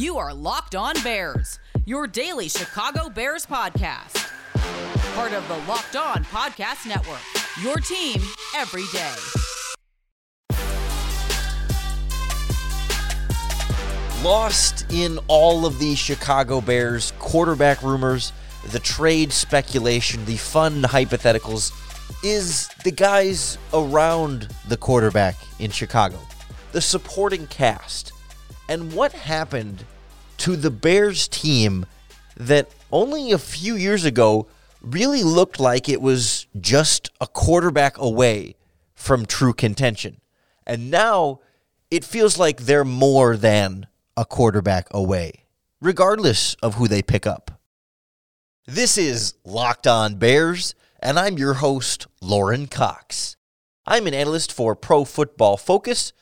You are Locked On Bears, your daily Chicago Bears podcast. Part of the Locked On Podcast Network, your team every day. Lost in all of the Chicago Bears quarterback rumors, the trade speculation, the fun hypotheticals, is the guys around the quarterback in Chicago, the supporting cast. And what happened to the Bears team that only a few years ago really looked like it was just a quarterback away from true contention. And now it feels like they're more than a quarterback away, regardless of who they pick up. This is Locked On Bears, and I'm your host, Lorin Cox. I'm an analyst for Pro Football Focus,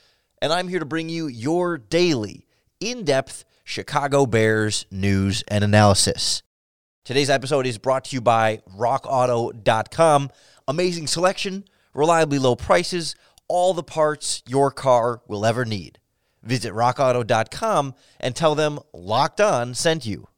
and I'm here to bring you your daily, in depth Chicago Bears news and analysis. Today's episode is brought to you by RockAuto.com. Amazing selection, reliably low prices, all the parts your car will ever need. Visit rockauto.com and tell them Locked On sent you.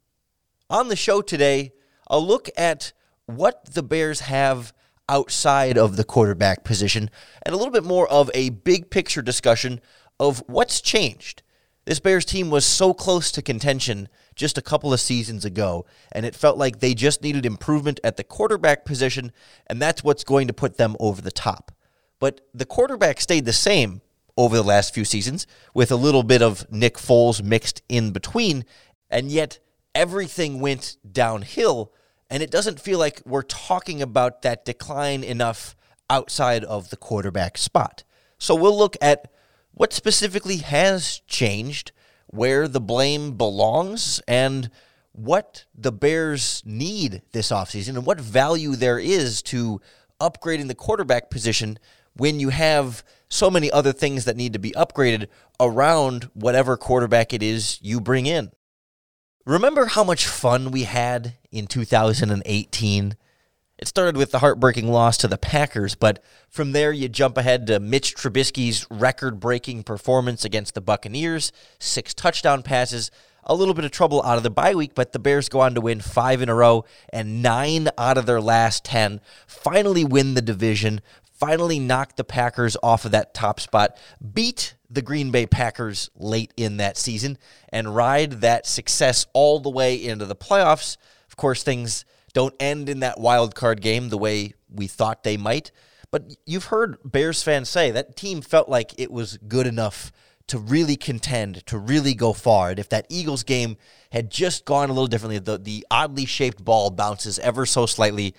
On the show today, a look at what the Bears have outside of the quarterback position and a little bit more of a big picture discussion of what's changed. This Bears team was so close to contention just a couple of seasons ago, and it felt like they just needed improvement at the quarterback position, and that's what's going to put them over the top. But the quarterback stayed the same over the last few seasons, with a little bit of Nick Foles mixed in between, and yet everything went downhill. And it doesn't feel like we're talking about that decline enough outside of the quarterback spot. So we'll look at what specifically has changed, where the blame belongs, and what the Bears need this offseason and what value there is to upgrading the quarterback position when you have so many other things that need to be upgraded around whatever quarterback it is you bring in. Remember how much fun we had in 2018? It started with the heartbreaking loss to the Packers, but from there you jump ahead to Mitch Trubisky's record-breaking performance against the Buccaneers, six touchdown passes, a little bit of trouble out of the bye week, but the Bears go on to win five in a row and nine out of their last 10. Finally win the division, finally knock the Packers off of that top spot, beat the Green Bay Packers late in that season, and ride that success all the way into the playoffs. Of course, things don't end in that wild card game the way we thought they might. But you've heard Bears fans say that team felt like it was good enough to really contend, to really go far. And if that Eagles game had just gone a little differently, the, the oddly shaped ball bounces ever so slightly,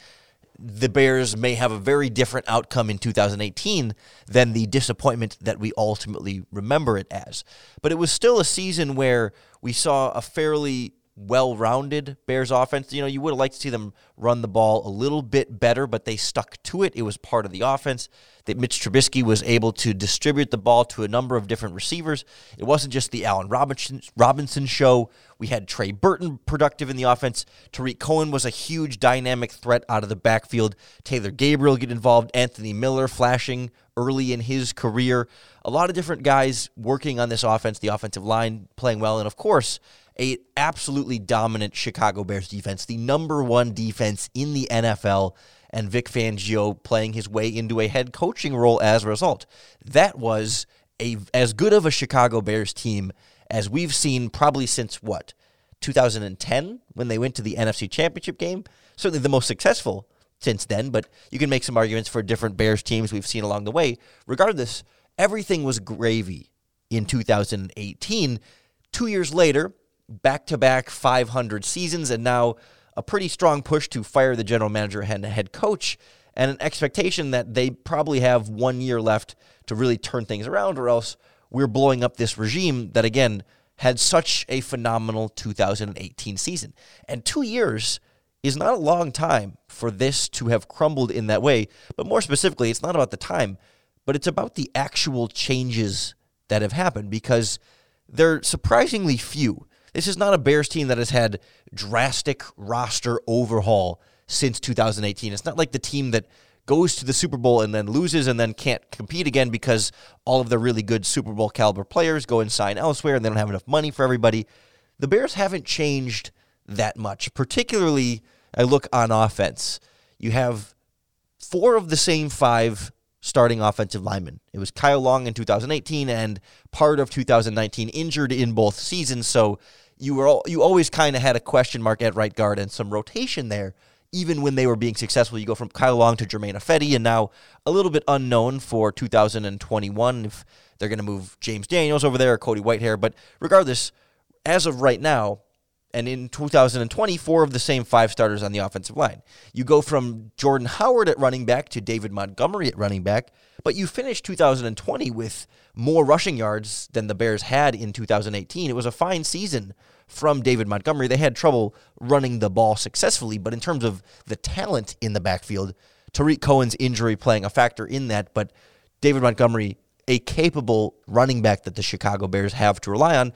the Bears may have a very different outcome in 2018 than the disappointment that we ultimately remember it as. But it was still a season where we saw a fairly well-rounded Bears offense. You know, you would have liked to see them run the ball a little bit better, but they stuck to it. It was part of the offense. That Mitch Trubisky was able to distribute the ball to a number of different receivers. It wasn't just the Allen Robinson, Robinson show. We had Trey Burton productive in the offense. Tarik Cohen was a huge dynamic threat out of the backfield. Taylor Gabriel get involved. Anthony Miller flashing early in his career. A lot of different guys working on this offense, the offensive line playing well, and of course, a absolutely dominant Chicago Bears defense, the number one defense in the NFL, and Vic Fangio playing his way into a head coaching role as a result. That was a as good of a Chicago Bears team as we've seen probably since what 2010 when they went to the NFC Championship game. Certainly the most successful since then, but you can make some arguments for different Bears teams we've seen along the way. Regardless, everything was gravy in 2018. Two years later, back to back 500 seasons, and now a pretty strong push to fire the general manager and head coach, and an expectation that they probably have one year left to really turn things around, or else we're blowing up this regime that, again, had such a phenomenal 2018 season. And two years is not a long time for this to have crumbled in that way. But more specifically, it's not about the time, but it's about the actual changes that have happened because they're surprisingly few. This is not a Bears team that has had drastic roster overhaul since 2018. It's not like the team that goes to the Super Bowl and then loses and then can't compete again because all of the really good Super Bowl caliber players go and sign elsewhere and they don't have enough money for everybody. the Bears haven't changed that much. Particularly, I look on offense. You have four of the same five starting offensive linemen. It was Kyle Long in 2018 and part of 2019 injured in both seasons, so you were all, you always kind of had a question mark at right guard and some rotation there. Even when they were being successful, you go from Kyle Long to Germain Ifedi, and now a little bit unknown for 2021 if they're going to move James Daniels over there or Cody Whitehair. But regardless, as of right now, and in 2020, four of the same five starters on the offensive line. You go from Jordan Howard at running back to David Montgomery at running back, but you finish 2020 with more rushing yards than the Bears had in 2018. It was a fine season from David Montgomery. They had trouble running the ball successfully, but in terms of the talent in the backfield, Tarik Cohen's injury playing a factor in that, but David Montgomery, a capable running back that the Chicago Bears have to rely on.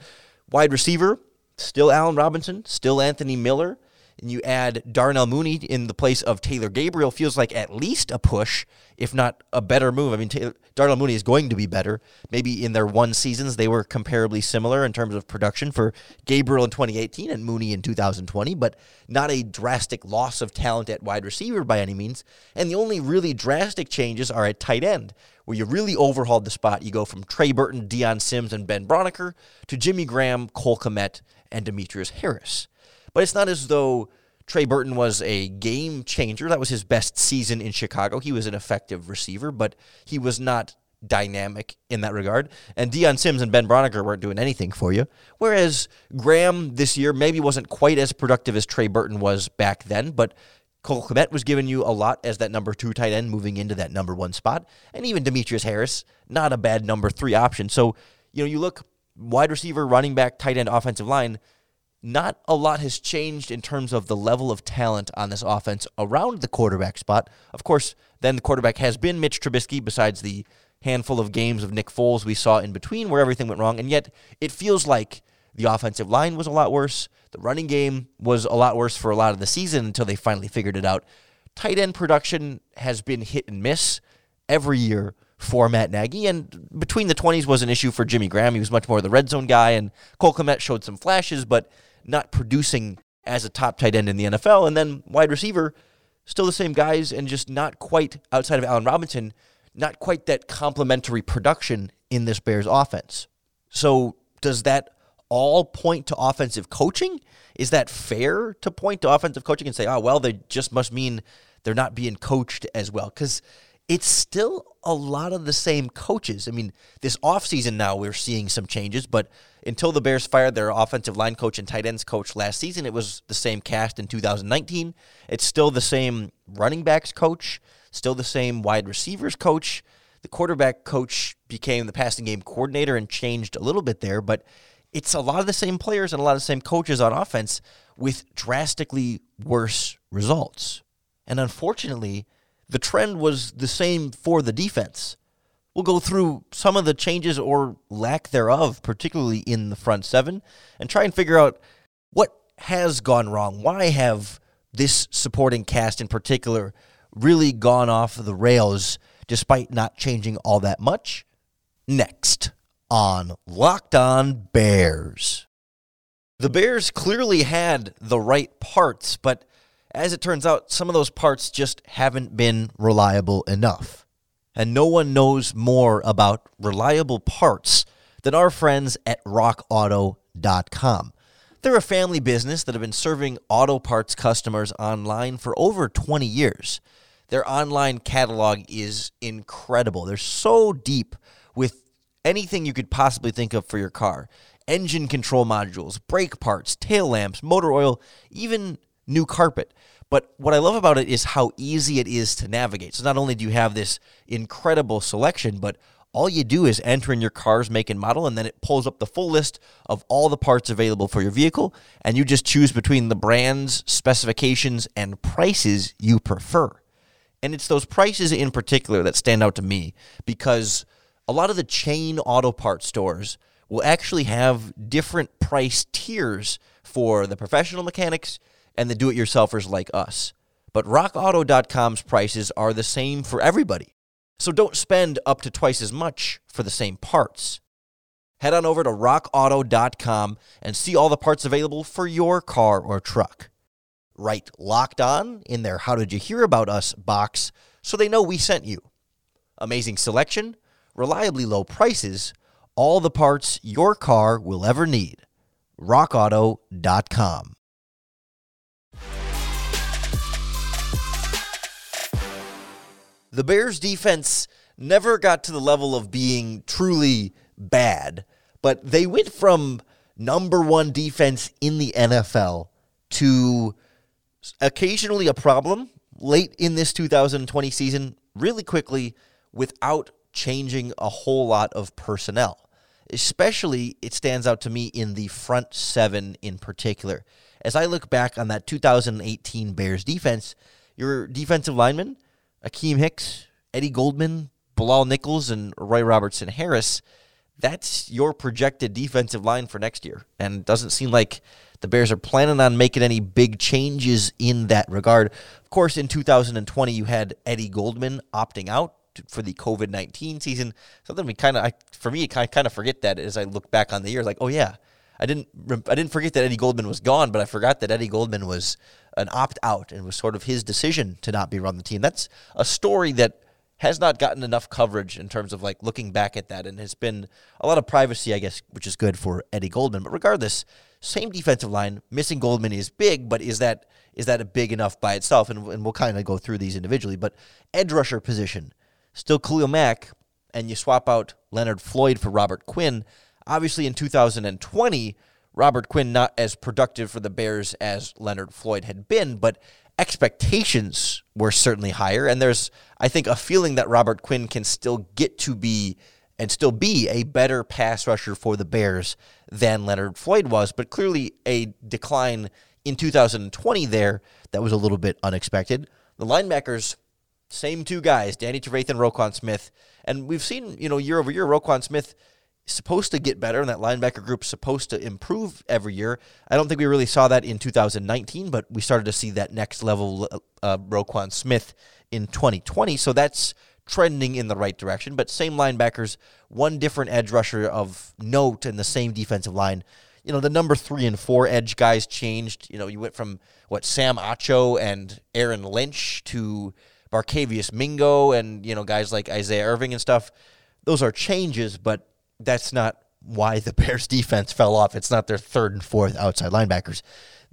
Wide receiver, still Allen Robinson, still Anthony Miller, and you add Darnell Mooney in the place of Taylor Gabriel, feels like at least a push, if not a better move. I mean, Taylor, Darnell Mooney is going to be better. Maybe in their one seasons, they were comparably similar in terms of production for Gabriel in 2018 and Mooney in 2020, but not a drastic loss of talent at wide receiver by any means. And the only really drastic changes are at tight end, where you really overhauled the spot. You go from Trey Burton, Dion Sims, and Ben Braunecker to Jimmy Graham, Cole Kmet, and Demetrius Harris. But it's not as though Trey Burton was a game changer. That was his best season in Chicago. He was an effective receiver, but he was not dynamic in that regard. And Dion Sims and Ben Braunecker weren't doing anything for you. Whereas Graham this year maybe wasn't quite as productive as Trey Burton was back then, but Cole was giving you a lot as that number two tight end moving into that number one spot. And even Demetrius Harris, not a bad number three option. So, you know, you look wide receiver, running back, tight end, offensive line, not a lot has changed in terms of the level of talent on this offense around the quarterback spot. Of course, then the quarterback has been Mitch Trubisky, besides the handful of games of Nick Foles we saw in between where everything went wrong. And yet, it feels like the offensive line was a lot worse. The running game was a lot worse for a lot of the season until they finally figured it out. Tight end production has been hit and miss every year for Matt Nagy. And between the 20s was an issue for Jimmy Graham. He was much more the red zone guy, and Cole Kmet showed some flashes, but not producing as a top tight end in the NFL. And then wide receiver, still the same guys, and just not quite outside of Allen Robinson, not quite that complementary production in this Bears offense. So does that all point to offensive coaching? Is that fair to point to offensive coaching and say, oh, well, they just must mean they're not being coached as well? Because it's still a lot of the same coaches. I mean, this offseason now we're seeing some changes, but until the Bears fired their offensive line coach and tight ends coach last season, it was the same cast in 2019. It's still the same running backs coach, still the same wide receivers coach. The quarterback coach became the passing game coordinator and changed a little bit there, but it's a lot of the same players and a lot of the same coaches on offense with drastically worse results. And unfortunately, the trend was the same for the defense. We'll go through some of the changes or lack thereof, particularly in the front seven, and try and figure out what has gone wrong. Why have this supporting cast in particular really gone off the rails despite not changing all that much? Next on Locked On Bears. The Bears clearly had the right parts, but as it turns out, some of those parts just haven't been reliable enough. And no one knows more about reliable parts than our friends at rockauto.com. They're a family business that have been serving auto parts customers online for over 20 years. Their online catalog is incredible. They're so deep with anything you could possibly think of for your car engine control modules, brake parts, tail lamps, motor oil, even new carpet. But what I love about it is how easy it is to navigate. So not only do you have this incredible selection, but all you do is enter in your car's make and model, and then it pulls up the full list of all the parts available for your vehicle, and you just choose between the brands, specifications, and prices you prefer. And it's those prices in particular that stand out to me because a lot of the chain auto parts stores will actually have different price tiers for the professional mechanics and the do it yourselfers like us. But rockauto.com's prices are the same for everybody. So don't spend up to twice as much for the same parts. Head on over to rockauto.com and see all the parts available for your car or truck. Write locked on in their How Did You Hear About Us box so they know we sent you. Amazing selection, reliably low prices, all the parts your car will ever need. RockAuto.com. The Bears defense never got to the level of being truly bad, but they went from number one defense in the NFL to occasionally a problem late in this 2020 season, really quickly, without changing a whole lot of personnel. Especially, it stands out to me in the front seven in particular. As I look back on that 2018 Bears defense, your defensive linemen, Akiem Hicks, Eddie Goldman, Bilal Nichols, and Roy Robertson Harris, that's your projected defensive line for next year. And it doesn't seem like the Bears are planning on making any big changes in that regard. Of course, in 2020, you had Eddie Goldman opting out for the COVID 19 season. Something we kind of, for me, I kind of forget that as I look back on the year. Like, oh, yeah. I didn't. I didn't forget that Eddie Goldman was gone, but I forgot that Eddie Goldman was an opt out and was sort of his decision to not be run the team. That's a story that has not gotten enough coverage in terms of like looking back at that and has been a lot of privacy, I guess, which is good for Eddie Goldman. But regardless, same defensive line. Missing Goldman is big, but is that is that a big enough by itself? And, and we'll kind of go through these individually. But edge rusher position, still Khalil Mack, and you swap out Leonard Floyd for Robert Quinn. Obviously, in 2020, Robert Quinn not as productive for the Bears as Leonard Floyd had been, but expectations were certainly higher. And there's, I think, a feeling that Robert Quinn can still get to be and still be a better pass rusher for the Bears than Leonard Floyd was. But clearly, a decline in 2020 there that was a little bit unexpected. The linebackers, same two guys, Danny Trevathan Roquan Smith. And we've seen, you know, year over year, Roquan Smith supposed to get better, and that linebacker group supposed to improve every year. I don't think we really saw that in 2019, but we started to see that next level uh, Roquan Smith in 2020. So that's trending in the right direction. But same linebackers, one different edge rusher of note in the same defensive line. You know, the number three and four edge guys changed. You know, you went from what Sam Acho and Aaron Lynch to Barkevious Mingo and, you know, guys like Isaiah Irving and stuff. Those are changes, but that's not why the Bears defense fell off. It's not their third and fourth outside linebackers.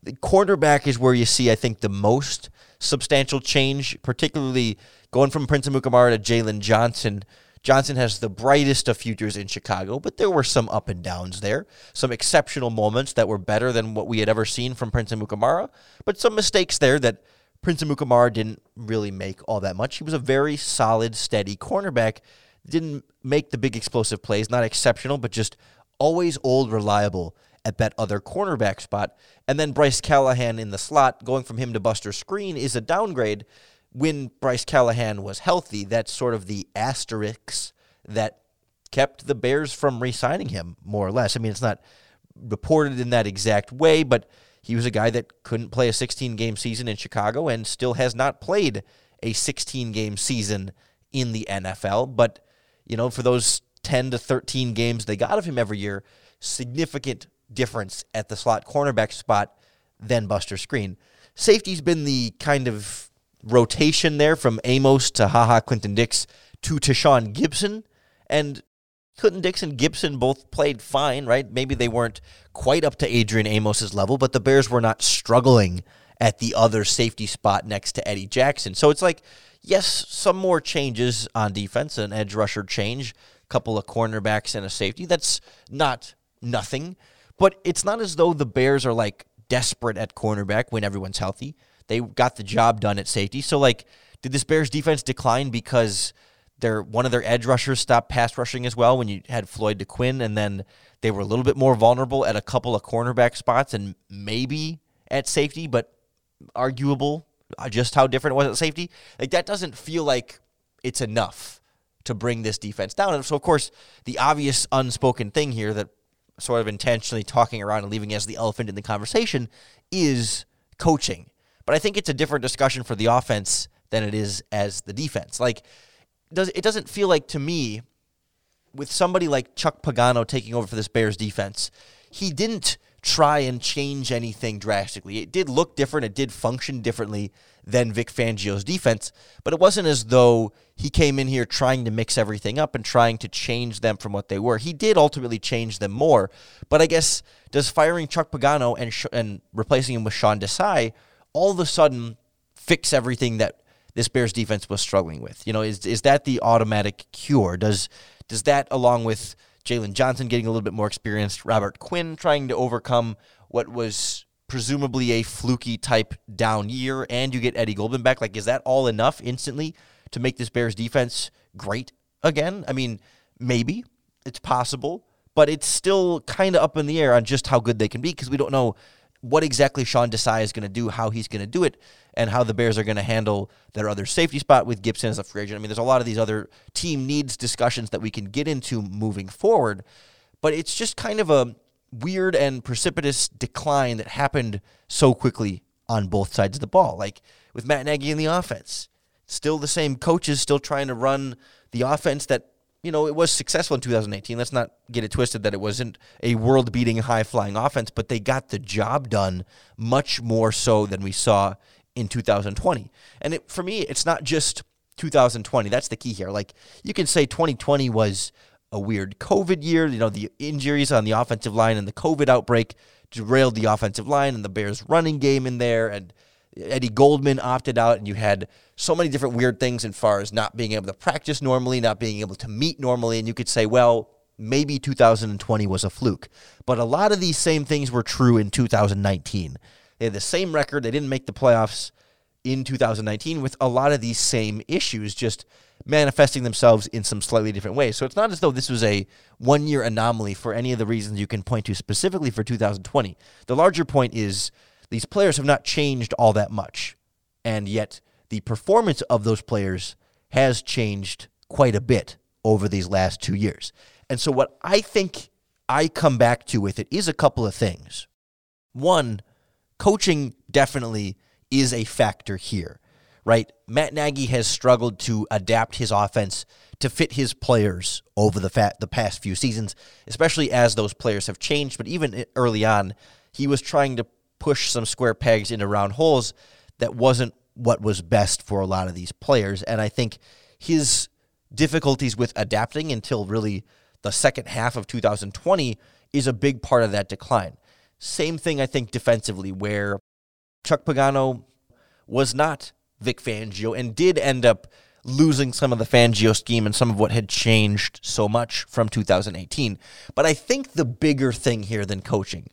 The cornerback is where you see, I think, the most substantial change, particularly going from Prince Amukamara to Jaylon Johnson. Johnson has the brightest of futures in Chicago, but there were some up and downs there, some exceptional moments that were better than what we had ever seen from Prince Amukamara, but some mistakes there that Prince Amukamara didn't really make all that much. He was a very solid, steady cornerback didn't make the big explosive plays, not exceptional, but just always old, reliable at that other cornerback spot. And then Bryce Callahan in the slot, going from him to Buster Skrine is a downgrade. When Bryce Callahan was healthy, that's sort of the asterisk that kept the Bears from re signing him, more or less. I mean, it's not reported in that exact way, but he was a guy that couldn't play a 16 game season in Chicago and still has not played a 16 game season in the NFL. But you know, for those 10 to 13 games they got of him every year, significant difference at the slot cornerback spot than Buster Skrine. Safety's been the kind of rotation there from Amos to Ha Ha Clinton Dix to Tashaun Gipson. And Clinton Dix and Gipson both played fine, right? Maybe they weren't quite up to Adrian Amos's level, but the Bears were not struggling at the other safety spot next to Eddie Jackson. So it's like yes, some more changes on defense, an edge rusher change, a couple of cornerbacks and a safety. That's not nothing, but it's not as though the Bears are like desperate at cornerback when everyone's healthy. They got the job done at safety. So like, did this Bears defense decline because their one of their edge rushers stopped pass rushing as well when you had Floyd to Quinn, and then they were a little bit more vulnerable at a couple of cornerback spots and maybe at safety, but arguable Uh, just how different it was at safety. Like that doesn't feel like it's enough to bring this defense down. And so, of course, the obvious unspoken thing here that sort of intentionally talking around and leaving as the elephant in the conversation is coaching. But I think it's a different discussion for the offense than it is as the defense. Like, does it doesn't feel like to me with somebody like Chuck Pagano taking over for this Bears defense, he didn't try and change anything drastically. It did look different, it did function differently than Vic Fangio's defense, but it wasn't as though he came in here trying to mix everything up and trying to change them from what they were. He did ultimately change them more, but I guess does firing Chuck Pagano and sh- and replacing him with Sean Desai all of a sudden fix everything that this Bears defense was struggling with? You know, is is that the automatic cure? Does does that along with Jaylon Johnson getting a little bit more experienced, Robert Quinn trying to overcome what was presumably a fluky type down year, and you get Eddie Goldman back. Like, is that all enough instantly to make this Bears defense great again? I mean, maybe it's possible, but it's still kind of up in the air on just how good they can be because we don't know what exactly Sean Desai is going to do, how he's going to do it, and how the Bears are going to handle their other safety spot with Gipson as a free agent. I mean, there's a lot of these other team needs discussions that we can get into moving forward, but it's just kind of a weird and precipitous decline that happened so quickly on both sides of the ball. Like with Matt Nagy in the offense, still the same coaches, still trying to run the offense that you know, it was successful in 2018. Let's not get it twisted that it wasn't a world beating, high flying offense, but they got the job done much more so than we saw in 2020. And it, for me, it's not just 2020. That's the key here. Like, you can say 2020 was a weird COVID year. You know, the injuries on the offensive line and the COVID outbreak derailed the offensive line and the Bears' running game in there. And Eddie Goldman opted out, and you had so many different weird things as far as not being able to practice normally, not being able to meet normally. And you could say, well, maybe 2020 was a fluke. But a lot of these same things were true in 2019. They had the same record, they didn't make the playoffs in 2019 with a lot of these same issues just manifesting themselves in some slightly different ways. So it's not as though this was a one year anomaly for any of the reasons you can point to specifically for 2020. The larger point is these players have not changed all that much. And yet, the performance of those players has changed quite a bit over these last two years. And so, what I think I come back to with it is a couple of things. One, coaching definitely is a factor here, right? Matt Nagy has struggled to adapt his offense to fit his players over the, fat, the past few seasons, especially as those players have changed. But even early on, he was trying to push some square pegs into round holes that wasn't what was best for a lot of these players. And I think his difficulties with adapting until really the second half of 2020 is a big part of that decline. Same thing, I think, defensively, where Chuck Pagano was not Vic Fangio and did end up losing some of the Fangio scheme and some of what had changed so much from 2018. But I think the bigger thing here than coaching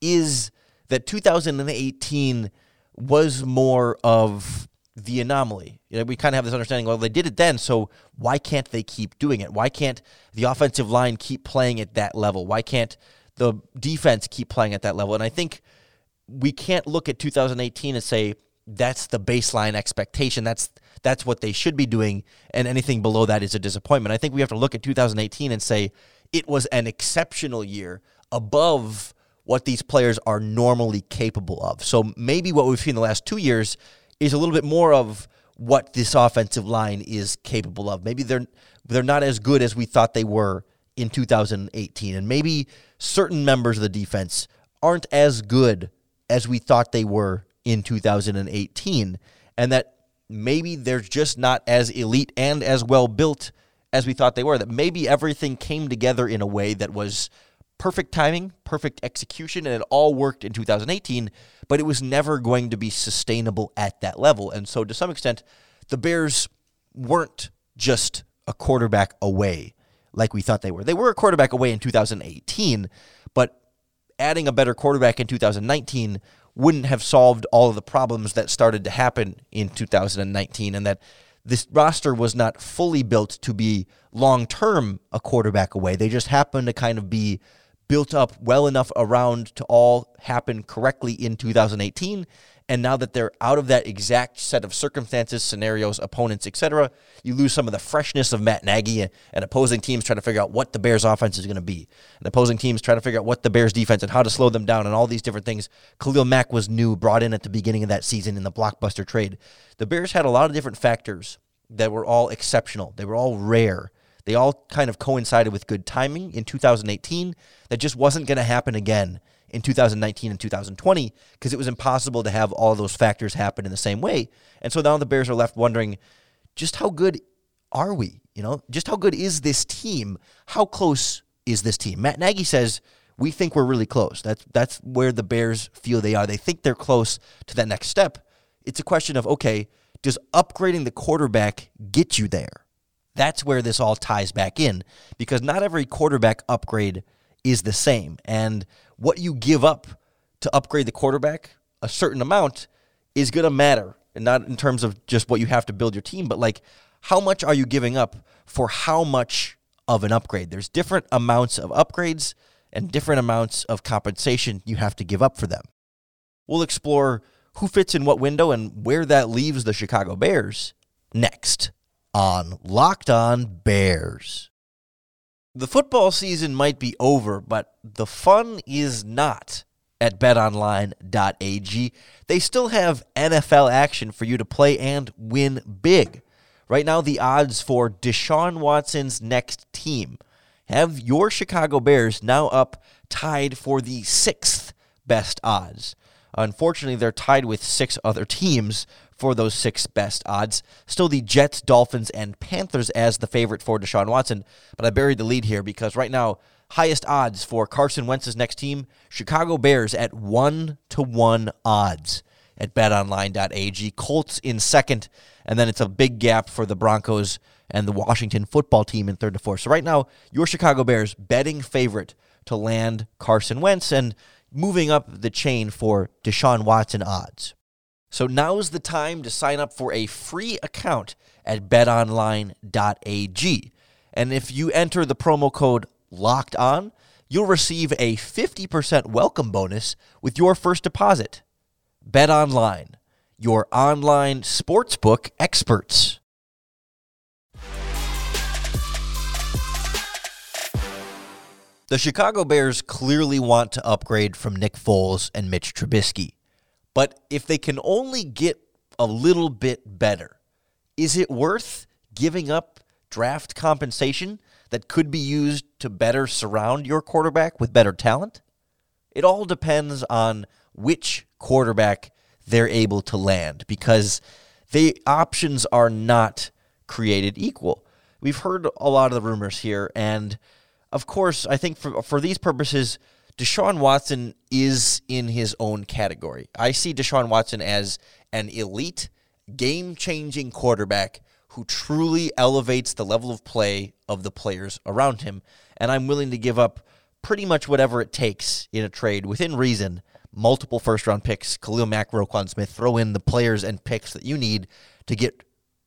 is that 2018 was more of the anomaly. You know, we kind of have this understanding, well, they did it then, so why can't they keep doing it? Why can't the offensive line keep playing at that level? Why can't the defense keep playing at that level? And I think we can't look at 2018 and say that's the baseline expectation. That's that's what they should be doing, and anything below that is a disappointment. I think we have to look at 2018 and say it was an exceptional year above what these players are normally capable of. So maybe what we've seen the last two years is a little bit more of what this offensive line is capable of. Maybe they're they're not as good as we thought they were in 2018, and maybe certain members of the defense aren't as good as we thought they were in 2018, and that maybe they're just not as elite and as well built as we thought they were. That maybe everything came together in a way that was perfect timing, perfect execution, and it all worked in 2018, but it was never going to be sustainable at that level. And so, to some extent, the Bears weren't just a quarterback away like we thought they were. They were a quarterback away in 2018, but adding a better quarterback in 2019 wouldn't have solved all of the problems that started to happen in 2019 and that this roster was not fully built to be long term a quarterback away. They just happened to kind of be built up well enough around to all happen correctly in 2018 and now that they're out of that exact set of circumstances scenarios opponents etc you lose some of the freshness of matt nagy and opposing teams trying to figure out what the bears offense is going to be. And opposing teams trying to figure out what the bears defense and how to slow them down and all these different things. Khalil mack was new brought in at the beginning of that season in the blockbuster trade. The bears had a lot of different factors that were all exceptional. They were all rare They all kind of coincided with good timing in 2018 that just wasn't going to happen again in 2019 and 2020 because it was impossible to have all those factors happen in the same way. And so now the Bears are left wondering just how good are we? You know, just how good is this team? How close is this team? Matt Nagy says we think we're really close. That's that's where the Bears feel they are. They think they're close to that next step. It's a question of okay, does upgrading the quarterback get you there? That's where this all ties back in because not every quarterback upgrade is the same. And what you give up to upgrade the quarterback, a certain amount, is going to matter. And not in terms of just what you have to build your team, but like how much are you giving up for how much of an upgrade? There's different amounts of upgrades and different amounts of compensation you have to give up for them. We'll explore who fits in what window and where that leaves the Chicago Bears next on Locked On Bears. The football season might be over, but the fun is not at betonline.ag. They still have NFL action for you to play and win big. Right now, the odds for Deshaun Watson's next team have your Chicago Bears now up tied for the sixth best odds. Unfortunately, they're tied with six other teams for those six best odds. Still the Jets, Dolphins, and Panthers as the favorite for Deshaun Watson, but I buried the lead here because right now, highest odds for Carson Wentz's next team, Chicago Bears at one to one odds at betonline.ag. Colts in second, and then it's a big gap for the Broncos and the Washington football team in third to fourth. So right now, your Chicago Bears betting favorite to land Carson Wentz and moving up the chain for Deshaun Watson odds. So now's the time to sign up for a free account at betonline.ag. And if you enter the promo code locked on, you'll receive a 50% welcome bonus with your first deposit. Bet Online, your online sportsbook experts. The Chicago Bears clearly want to upgrade from Nick Foles and Mitch Trubisky. But if they can only get a little bit better, is it worth giving up draft compensation that could be used to better surround your quarterback with better talent? It all depends on which quarterback they're able to land because the options are not created equal. We've heard a lot of the rumors here, and of course, I think for for these purposes, Deshaun Watson is in his own category. I see Deshaun Watson as an elite, game changing quarterback who truly elevates the level of play of the players around him. And I'm willing to give up pretty much whatever it takes in a trade within reason multiple first round picks, Khalil Mack, Roquan Smith, throw in the players and picks that you need to get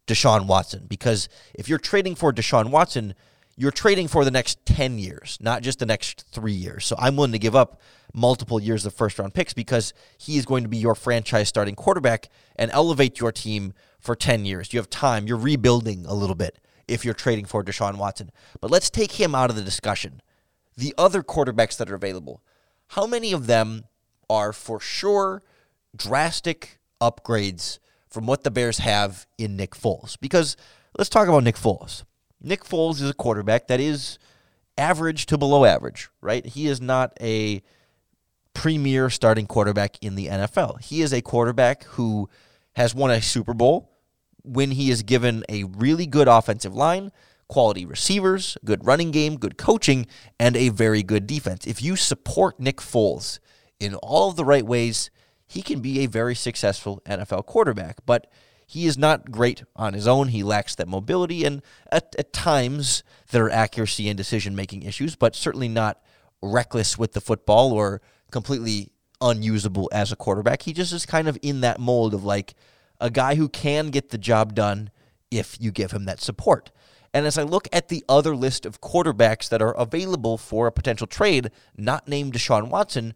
Deshaun Watson. Because if you're trading for Deshaun Watson, you're trading for the next 10 years, not just the next three years. So I'm willing to give up multiple years of first round picks because he is going to be your franchise starting quarterback and elevate your team for 10 years. You have time. You're rebuilding a little bit if you're trading for Deshaun Watson. But let's take him out of the discussion. The other quarterbacks that are available, how many of them are for sure drastic upgrades from what the Bears have in Nick Foles. Because let's talk about Nick Foles. Nick Foles is a quarterback that is average to below average, right? He is not a premier starting quarterback in the NFL. He is a quarterback who has won a Super Bowl when he is given a really good offensive line, quality receivers, good running game, good coaching, and a very good defense. If you support Nick Foles in all of the right ways, he can be a very successful NFL quarterback. But he is not great on his own. He lacks that mobility, and at, at times there are accuracy and decision making issues, but certainly not reckless with the football or completely unusable as a quarterback. He just is kind of in that mold of like a guy who can get the job done if you give him that support. And as I look at the other list of quarterbacks that are available for a potential trade, not named Deshaun Watson,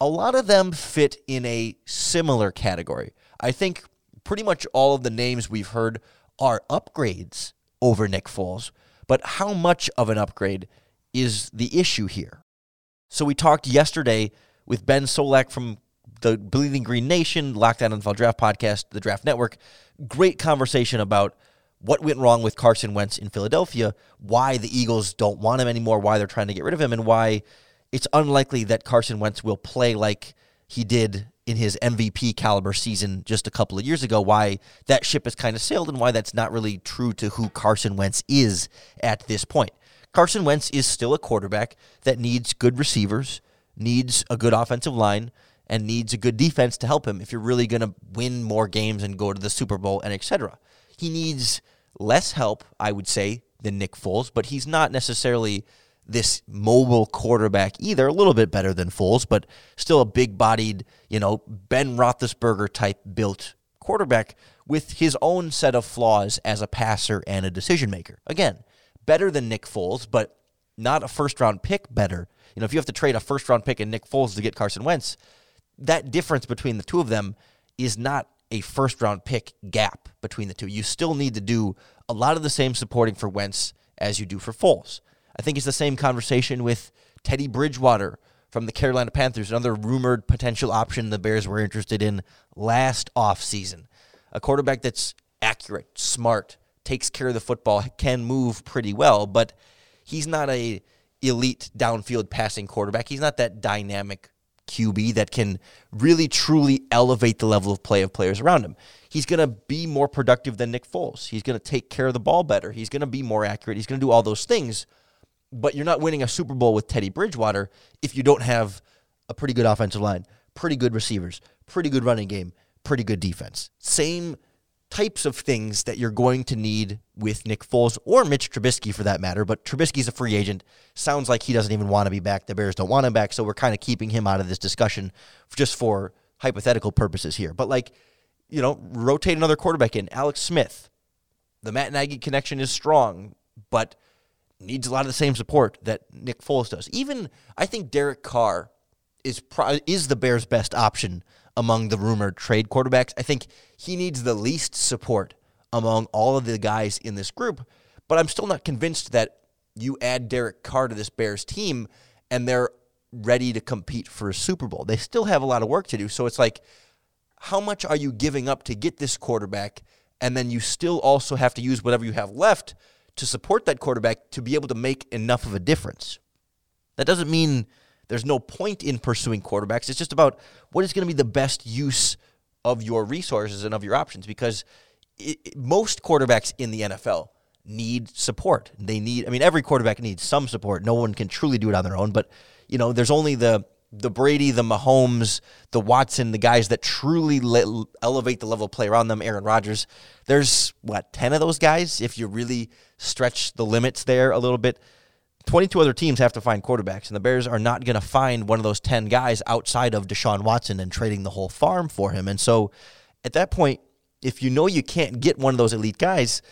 a lot of them fit in a similar category. I think pretty much all of the names we've heard are upgrades over Nick Foles, but how much of an upgrade is the issue here? So we talked yesterday with Ben Solak from the Bleeding Green Nation, Lockdown NFL Draft Podcast, the Draft Network. Great conversation about what went wrong with Carson Wentz in Philadelphia, why the Eagles don't want him anymore, why they're trying to get rid of him, and why it's unlikely that Carson Wentz will play like he did in his MVP caliber season just a couple of years ago, why that ship has kind of sailed and why that's not really true to who Carson Wentz is at this point. Carson Wentz is still a quarterback that needs good receivers, needs a good offensive line, and needs a good defense to help him if you're really going to win more games and go to the Super Bowl and etc. He needs less help, I would say, than Nick Foles, but he's not necessarily this mobile quarterback either. A little bit better than Foles, but still a big bodied, you know, Ben Roethlisberger type built quarterback with his own set of flaws as a passer and a decision maker. Again, better than Nick Foles, but not a first round pick better. You know, if you have to trade a first round pick and Nick Foles to get Carson Wentz, that difference between the two of them is not a first round pick gap between the two. You still need to do a lot of the same supporting for Wentz as you do for Foles. I think it's the same conversation with Teddy Bridgewater from the Carolina Panthers, another rumored potential option the Bears were interested in last offseason. A quarterback that's accurate, smart, takes care of the football, can move pretty well, but he's not a elite downfield passing quarterback. He's not that dynamic QB that can really truly elevate the level of play of players around him. He's going to be more productive than Nick Foles. He's going to take care of the ball better. He's going to be more accurate. He's going to do all those things but you're not winning a Super Bowl with Teddy Bridgewater if you don't have a pretty good offensive line, pretty good receivers, pretty good running game, pretty good defense. Same types of things that you're going to need with Nick Foles or Mitch Trubisky for that matter. But Trubisky's a free agent. Sounds like he doesn't even want to be back. The Bears don't want him back. So we're kind of keeping him out of this discussion just for hypothetical purposes here. But like, you know, rotate another quarterback in. Alex Smith. The Matt Nagy connection is strong, but needs a lot of the same support that Nick Foles does. Even I think Derek Carr is pro- is the Bears' best option among the rumored trade quarterbacks. I think he needs the least support among all of the guys in this group, but I'm still not convinced that you add Derek Carr to this Bears team and they're ready to compete for a Super Bowl. They still have a lot of work to do. So it's like how much are you giving up to get this quarterback and then you still also have to use whatever you have left to support that quarterback to be able to make enough of a difference. That doesn't mean there's no point in pursuing quarterbacks. It's just about what is going to be the best use of your resources and of your options because it, it, most quarterbacks in the NFL need support. They need I mean every quarterback needs some support. No one can truly do it on their own, but you know, there's only the the Brady, the Mahomes, the Watson, the guys that truly le- elevate the level of play around them, Aaron Rodgers. There's what, 10 of those guys if you really stretch the limits there a little bit. 22 other teams have to find quarterbacks, and the Bears are not going to find one of those 10 guys outside of Deshaun Watson and trading the whole farm for him. And so at that point, if you know you can't get one of those elite guys,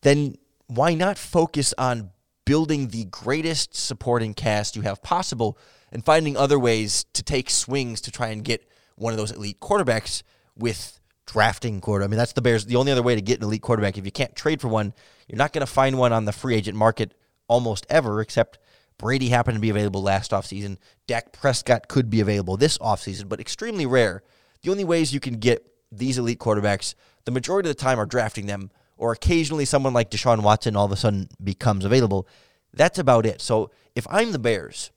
then why not focus on building the greatest supporting cast you have possible? And finding other ways to take swings to try and get one of those elite quarterbacks with drafting quarter. I mean, that's the Bears. The only other way to get an elite quarterback, if you can't trade for one, you're not going to find one on the free agent market almost ever, except Brady happened to be available last offseason. Dak Prescott could be available this offseason, but extremely rare. The only ways you can get these elite quarterbacks, the majority of the time, are drafting them, or occasionally someone like Deshaun Watson all of a sudden becomes available. That's about it. So if I'm the Bears,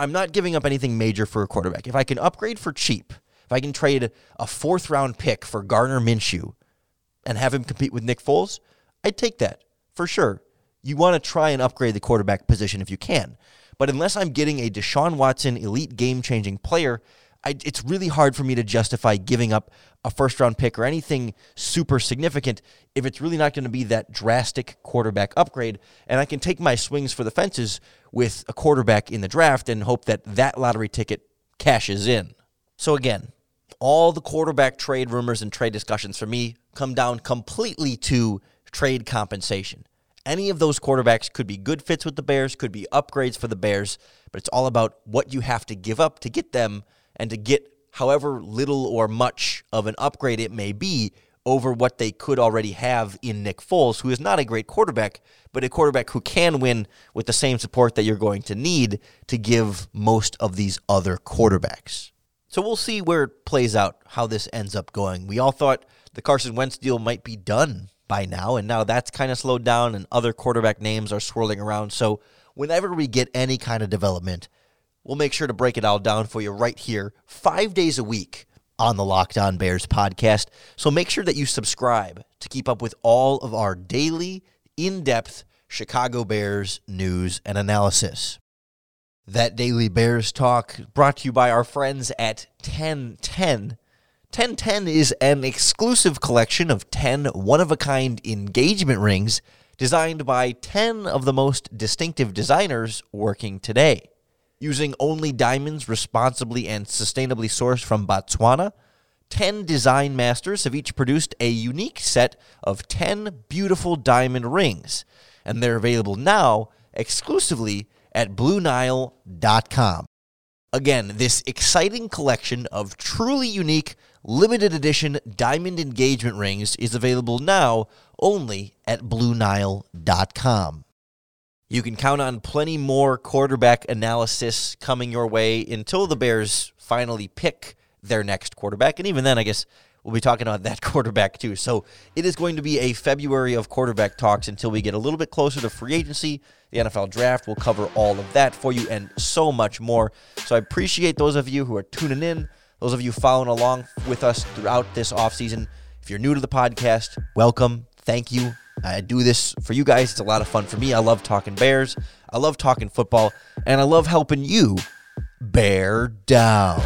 I'm not giving up anything major for a quarterback. If I can upgrade for cheap, if I can trade a fourth round pick for Gardner Minshew and have him compete with Nick Foles, I'd take that for sure. You want to try and upgrade the quarterback position if you can. But unless I'm getting a Deshaun Watson elite game changing player, I, it's really hard for me to justify giving up a first round pick or anything super significant if it's really not going to be that drastic quarterback upgrade. And I can take my swings for the fences with a quarterback in the draft and hope that that lottery ticket cashes in. So, again, all the quarterback trade rumors and trade discussions for me come down completely to trade compensation. Any of those quarterbacks could be good fits with the Bears, could be upgrades for the Bears, but it's all about what you have to give up to get them and to get however little or much of an upgrade it may be over what they could already have in Nick Foles, who is not a great quarterback, but a quarterback who can win with the same support that you're going to need to give most of these other quarterbacks. So we'll see where it plays out, how this ends up going. We all thought the Carson Wentz deal might be done by now, and now that's kind of slowed down, and other quarterback names are swirling around. So, whenever we get any kind of development, we'll make sure to break it all down for you right here, five days a week on the Locked On Bears podcast. So, make sure that you subscribe to keep up with all of our daily, in depth Chicago Bears news and analysis. That daily Bears talk brought to you by our friends at 1010. 1010 is an exclusive collection of 10 one of a kind engagement rings designed by 10 of the most distinctive designers working today. Using only diamonds responsibly and sustainably sourced from Botswana, 10 design masters have each produced a unique set of 10 beautiful diamond rings, and they're available now exclusively at BlueNile.com. Again, this exciting collection of truly unique, limited edition diamond engagement rings is available now only at BlueNile.com. You can count on plenty more quarterback analysis coming your way until the Bears finally pick their next quarterback. And even then, I guess we'll be talking about that quarterback too. So it is going to be a February of quarterback talks until we get a little bit closer to free agency. The NFL draft will cover all of that for you and so much more. So I appreciate those of you who are tuning in, those of you following along with us throughout this offseason. If you're new to the podcast, welcome. Thank you. I do this for you guys. It's a lot of fun for me. I love talking Bears. I love talking football. And I love helping you bear down.